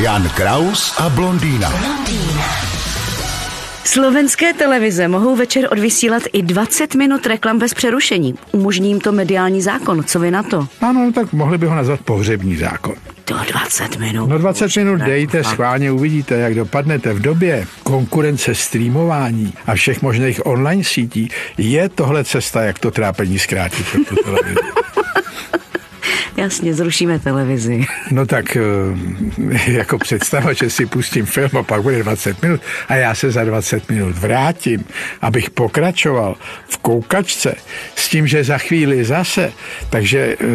Jan Kraus a blondýna. Slovenské televize mohou večer odvysílat i 20 minut reklam bez přerušení. Umožní jim to mediální zákon. Co vy na to? Ano, no tak mohli by ho nazvat pohřební zákon. To 20 minut. No 20 minut dejte, schválně uvidíte, jak dopadnete v době konkurence streamování a všech možných online sítí. Je tohle cesta, jak to trápení zkrátit pro tu televizi. Jasně, zrušíme televizi. No tak eh, jako představa, že si pustím film a pak bude 20 minut a já se za 20 minut vrátím, abych pokračoval v koukačce s tím, že za chvíli zase, takže eh,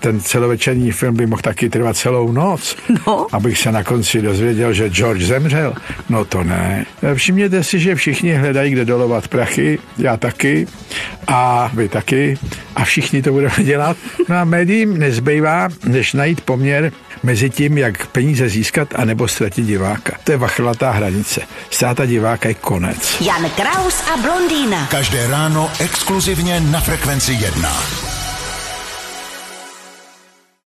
ten celovečerní film by mohl taky trvat celou noc, No. abych se na konci dozvěděl, že George zemřel. No to ne. Všimněte si, že všichni hledají, kde dolovat prachy, já taky a vy taky a všichni to budeme dělat. No a médiím nezbývá, než najít poměr mezi tím, jak peníze získat a nebo ztratit diváka. To je vachlatá hranice. Ztráta diváka je konec. Jan Kraus a blondýna. Každé ráno exkluzivně na Frekvenci 1.